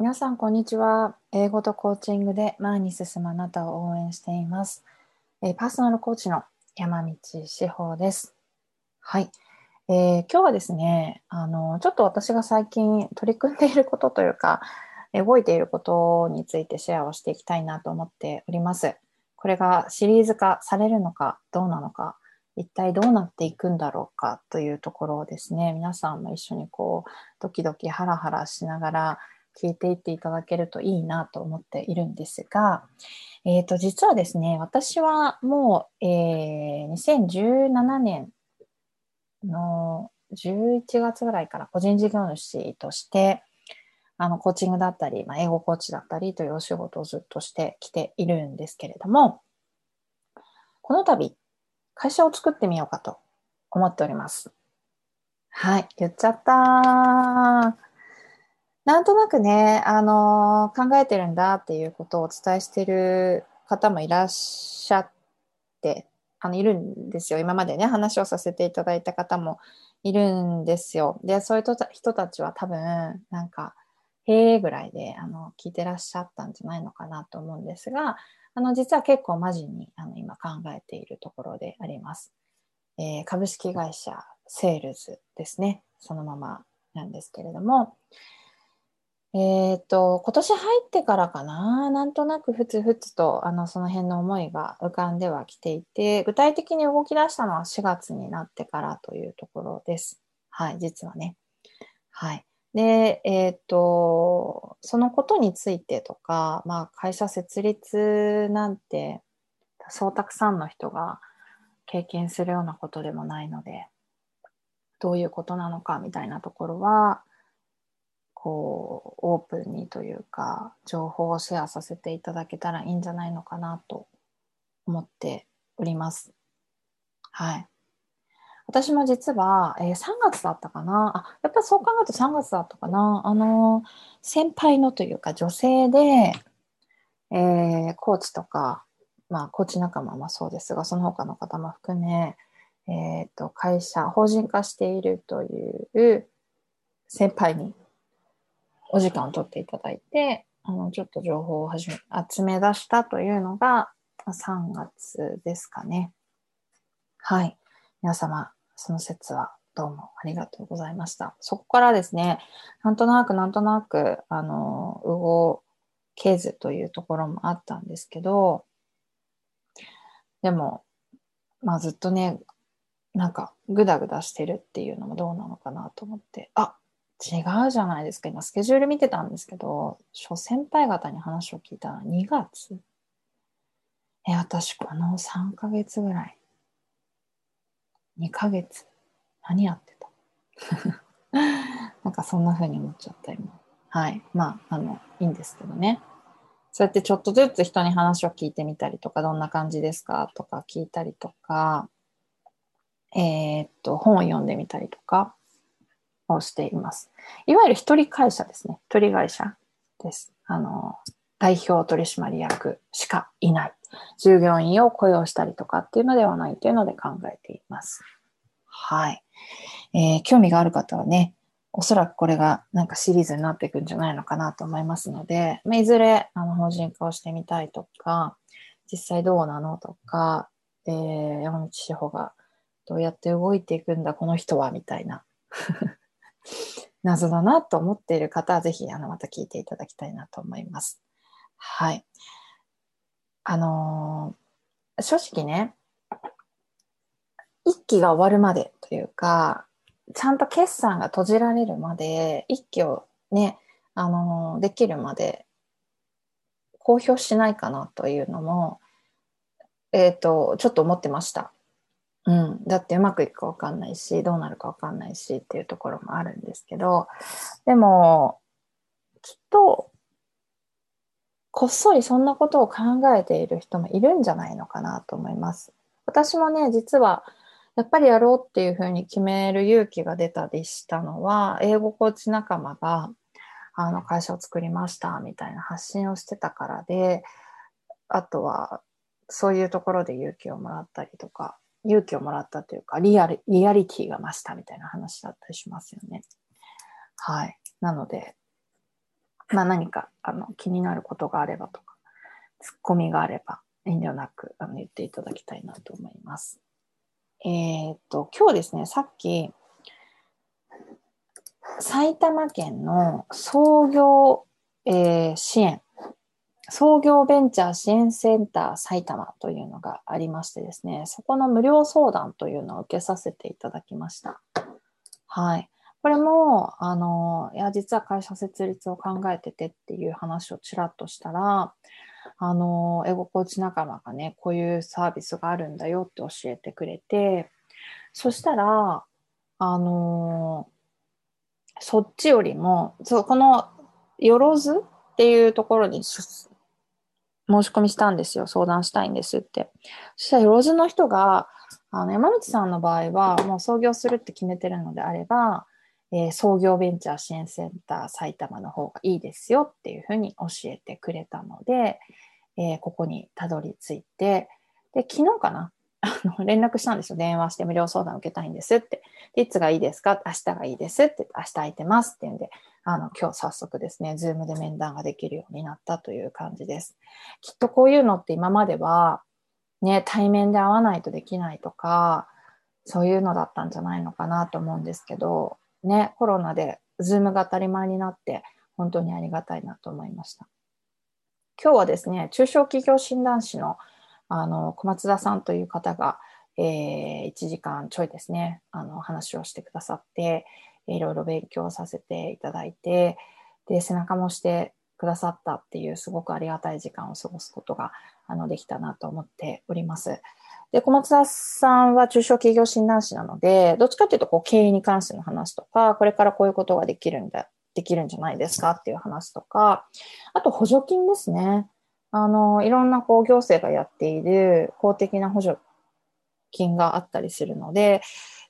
皆さん、こんにちは。英語とコーチングで前に進むあなたを応援しています。え、パーソナルコーチの山道志保です。はい、えー、今日はですね、あの、ちょっと私が最近取り組んでいることというか、動いていることについてシェアをしていきたいなと思っております。これがシリーズ化されるのかどうなのか、一体どうなっていくんだろうかというところをですね、皆さんも一緒にこう、ドキドキハラハラしながら聞いていっていただけるといいなと思っているんですが、え、ー、と、実はですね、私はもう、えー、2017年の11月ぐらいから個人事業主として、あの、コーチングだったり、まあ、英語コーチだったりというお仕事をずっとしてきているんですけれども、この度、会社を作ってみようかと思っております。はい、言っちゃった。なんとなくね、あの、考えてるんだっていうことをお伝えしてる方もいらっしゃって、あの、いるんですよ。今までね、話をさせていただいた方もいるんですよ。で、そういう人たちは多分、なんか、へえぐらいで、あの、聞いてらっしゃったんじゃないのかなと思うんですが、あの、実は結構マジに、あの、今考えているところであります。えー、株式会社セールズですね。そのままなんですけれども、えっ、と、今年入ってからかな、なんとなくふつふつと、あの、その辺の思いが浮かんではきていて、具体的に動き出したのは4月になってからというところです。はい、実はね。はい。で、えっ、と、そのことについてとか、まあ、会社設立なんて、そうたくさんの人が経験するようなことでもないので、どういうことなのかみたいなところは、こうオープンにというか情報をシェアさせていただけたらいいんじゃないのかなと思っております。はい。私も実は、えー、3月だったかなあ、やっぱりそう考えると3月だったかなあの、先輩のというか女性で、えー、コーチとか、まあ、コーチ仲間もそうですが、その他の方も含め、えっ、ー、と、会社、法人化しているという先輩にお時間を取っていただいて、あの、ちょっと情報を始め、集め出したというのが、3月ですかね。はい。皆様、その説はどうもありがとうございました。そこからですね、なんとなくなんとなく、あの、動けずというところもあったんですけど、でも、まあずっとね、なんかグダグダしてるっていうのもどうなのかなと思って、あ、違うじゃないですか。今、スケジュール見てたんですけど、諸先輩方に話を聞いたら2月え、私この3ヶ月ぐらい、2ヶ月、何やってた？なんかそんな風に思っちゃった今。はい。まあ、あの、いいんですけどね。そうやってちょっとずつ人に話を聞いてみたりとか、どんな感じですか？とか聞いたりとか、えー、っと、本を読んでみたりとか、をしています。いわゆる一人会社ですね。一人会社です。あの、代表取締役しかいない。従業員を雇用したりとかっていうのではないというので考えています。はい。えー、興味がある方はね、おそらくこれがなんかシリーズになっていくんじゃないのかなと思いますので、まあ、いずれあの法人化をしてみたいとか、実際どうなのとか、えー、山道志保がどうやって動いていくんだ、この人は、みたいな謎だなと思っている方は、ぜひ、あの、また聞いていただきたいなと思います。はい。あのー、正直ね、一期が終わるまでというか、ちゃんと決算が閉じられるまで、一期をね、あのー、できるまで、公表しないかなというのも、えっ、ー、と、ちょっと思ってました。うん、だってうまくいくか分かんないしどうなるか分かんないしっていうところもあるんですけどでもきっとこっそりそんなことを考えている人もいるんじゃないのかなと思います。私もね実はやっぱりやろうっていうふうに決める勇気が出たりしたのは英語コーチ仲間があの会社を作りましたみたいな発信をしてたからであとはそういうところで勇気をもらったりとか勇気をもらったというか、リアル、リアリティが増したみたいな話だったりしますよね。はい。なので、まあ何かあの気になることがあればとか、ツッコミがあれば遠慮なくあの言っていただきたいなと思います。えっ、と、今日ですね、さっき、埼玉県の創業、えー、支援、創業ベンチャー支援センター埼玉というのがありましてですね、そこの無料相談というのを受けさせていただきました。はい。これも、あの、いや、実は会社設立を考えててっていう話をちらっとしたら、あの、英語コーチ仲間がね、こういうサービスがあるんだよって教えてくれて、そしたら、あの、そっちよりも、そうこの、よろずっていうところに申し込みしたんですよ。相談したいんですって。そしたら、よろずの人が、あの、山道さんの場合は、もう創業するって決めてるのであれば、えー、創業ベンチャー支援センター埼玉の方がいいですよっていうふうに教えてくれたので、えー、ここにたどり着いて、で、昨日かな？あの、連絡したんですよ。電話して無料相談受けたいんですって。でいつがいいですか？明日がいいですって。明日空いてますって言うんで、あの、今日早速ですね、ズームで面談ができるようになったという感じです。きっとこういうのって今までは、ね、対面で会わないとできないとか、そういうのだったんじゃないのかなと思うんですけど、ね、コロナでズームが当たり前になって、本当にありがたいなと思いました。今日はですね、中小企業診断士のあの小松田さんという方が、えー、1時間ちょいですね、あの話をしてくださって、いろいろ勉強させていただいて、で、背中もしてくださったっていうすごくありがたい時間を過ごすことがあのできたなと思っております。で、小松田さんは中小企業診断士なので、どっちかっていうと、こう、経営に関しての話とか、これからこういうことができるんだ、できるんじゃないですかっていう話とか、あと補助金ですね。あの、いろんなこう、行政がやっている公的な補助金があったりするので、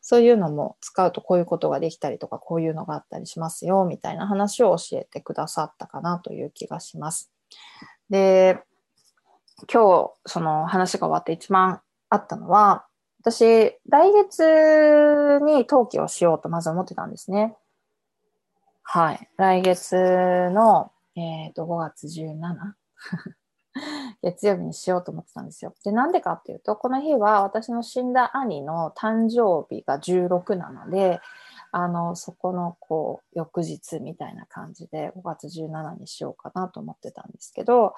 そういうのも使うとこういうことができたりとか、こういうのがあったりしますよ、みたいな話を教えてくださったかなという気がします。で、今日、その話が終わって一番あったのは、私、来月に登記をしようとまず思ってたんですね。はい。来月の、えっ、ー、と、5月17月曜日にしようと思ってたんですよ。で、なんでかっていうと、この日は私の死んだ兄の誕生日が16なので、あの、そこの、こう、翌日みたいな感じで、5月17にしようかなと思ってたんですけど、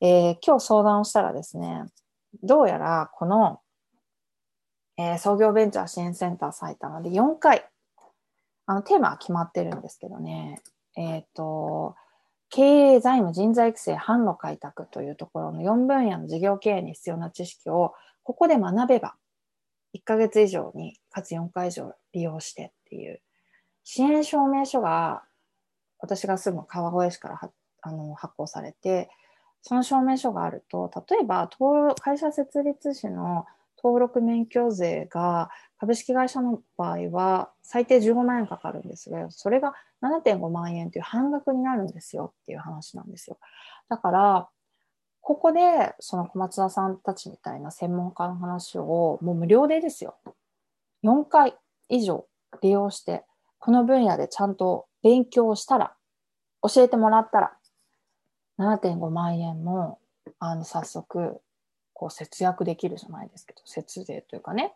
えー、今日相談をしたらですね、どうやらこの、えー、創業ベンチャー支援センター埼玉で4回、あの、テーマは決まってるんですけどね、えっ、ー、と、経営、財務、人材育成、販路開拓というところの4分野の事業経営に必要な知識をここで学べば、1ヶ月以上に、かつ4回以上利用してっていう、支援証明書が私が住む川越市からあの発行されて、その証明書があると、例えば会社設立時の登録免許税が株式会社の場合は最低15万円かかるんですが、それが7.5万円という半額になるんですよっていう話なんですよ。だから、ここでその小松田さんたちみたいな専門家の話をもう無料でですよ。4回以上利用して、この分野でちゃんと勉強したら、教えてもらったら、7.5万円も、あの、早速、こう節約できるじゃないですけど、節税というかね、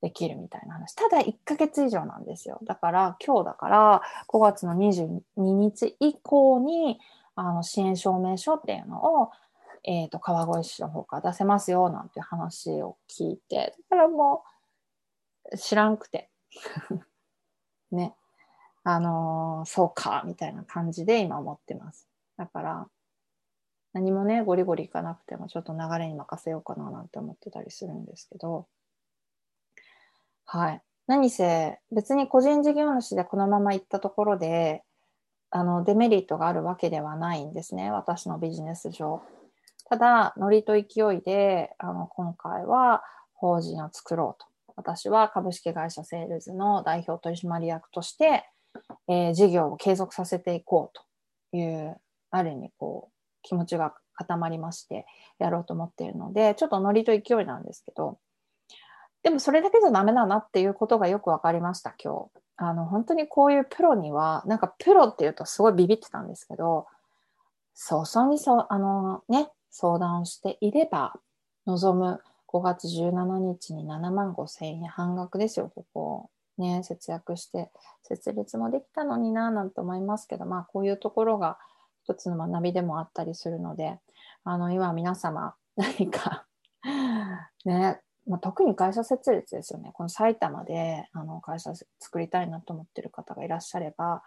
できるみたいな話。ただ1ヶ月以上なんですよ。だから今日だから5月の22日以降にあの支援証明書っていうのを、えっ、ー、と、川越市の方から出せますよなんて話を聞いて、だからもう知らんくて。ね。あのー、そうか、みたいな感じで今思ってます。だから、何もね、ゴリゴリいかなくても、ちょっと流れに任せようかななんて思ってたりするんですけど、はい。何せ、別に個人事業主でこのまま行ったところで、あの、デメリットがあるわけではないんですね、私のビジネス上。ただ、ノリと勢いで、あの、今回は法人を作ろうと。私は株式会社セールズの代表取締役として、えー、事業を継続させていこうという、ある意味こう、気持ちが固まりましてやろうと思っているので、ちょっとノリと勢いなんですけど、でもそれだけじゃダメだなっていうことがよく分かりました、今日。あの、本当にこういうプロには、なんかプロっていうとすごいビビってたんですけど、早々にそ、あのね、相談をしていれば、望む5月17日に7万5千円半額ですよ、ここ。ね、節約して設立もできたのにななんて思いますけど、まあこういうところが一つの学びでもあったりするので、あの今皆様何か ね、まあ、特に会社設立ですよね。この埼玉であの会社作りたいなと思ってる方がいらっしゃれば、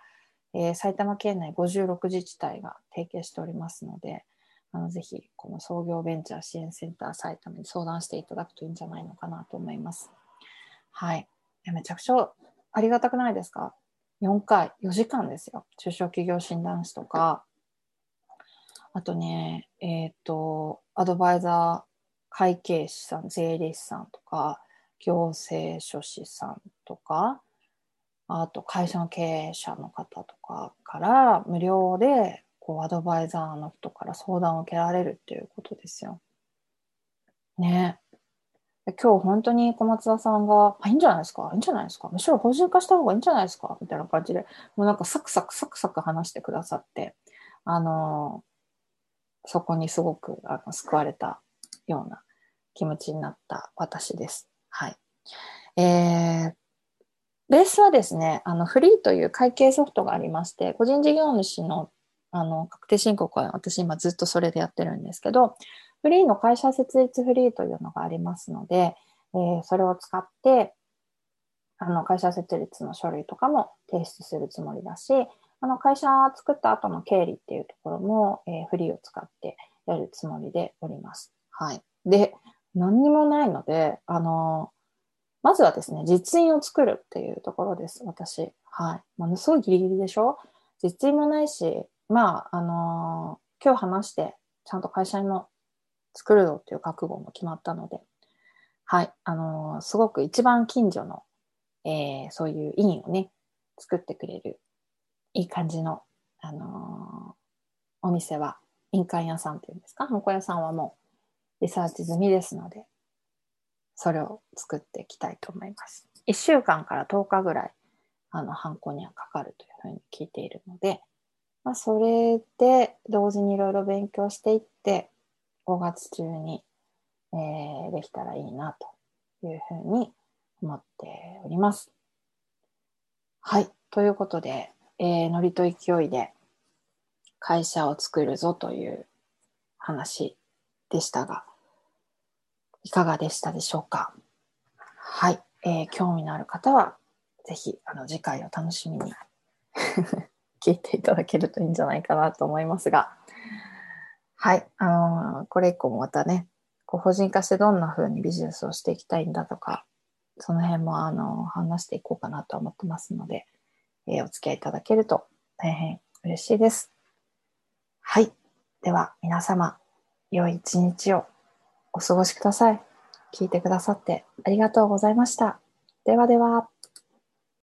えー、埼玉県内56自治体が提携しておりますので、あのぜひこの創業ベンチャー支援センター埼玉に相談していただくといいんじゃないのかなと思います。はい。めちゃくちゃありがたくないですか ?4 回、4時間ですよ。中小企業診断士とか、あとね、えっ、ー、と、アドバイザー会計士さん、税理士さんとか、行政書士さんとか、あと会社の経営者の方とかから無料でこうアドバイザーの人から相談を受けられるっていうことですよ。ね。今日本当に小松田さんが、いいんじゃないですか？いいんじゃないですか？むしろ法人化した方がいいんじゃないですか？みたいな感じで、もうなんかサクサクサクサク話してくださって、あのー、そこにすごくあの救われたような気持ちになった私です。はい。えー、ベースはですね、あのフリーという会計ソフトがありまして、個人事業主のあの確定申告は私今ずっとそれでやってるんですけど、フリーの会社設立フリーというのがありますので、えー、それを使って、あの会社設立の書類とかも提出するつもりだし、あの会社作った後の経理っていうところも、えー、フリーを使ってやるつもりでおります。はい。で、何にもないので、あの、まずはですね、実印を作るっていうところです、私。はい。ものすごいギリギリでしょ？実印もないし、まあ、あの、今日話して、ちゃんと会社にも作るぞっていう覚悟も決まったので、はい。あの、すごく一番近所の、えー、そういう印をね、作ってくれる、いい感じの、あの、お店は、印鑑屋さんっていうんですか、ハンコ屋さんはもう、リサーチ済みですので、それを作っていきたいと思います。1週間から10日ぐらい、あの、ハンコにはかかるというふうに聞いているので、まあ、それで同時にいろいろ勉強していって、5月中に、えー、できたらいいなというふうに思っております。はい。ということで、えー、ノリと勢いで会社を作るぞという話でしたが、いかがでしたでしょうか？はい、えー、興味のある方は、ぜひ、あの、次回を楽しみに 聞いていただけるといいんじゃないかなと思いますが、はい、あのー、これ以降もまたね、こう法人化してどんな風にビジネスをしていきたいんだとか、その辺も、あの、話していこうかなと思ってますので、えー、お付き合いいただけると大変嬉しいです。はい。では、皆様、良い一日を。お過ごしください。聞いてくださってありがとうございました。ではでは。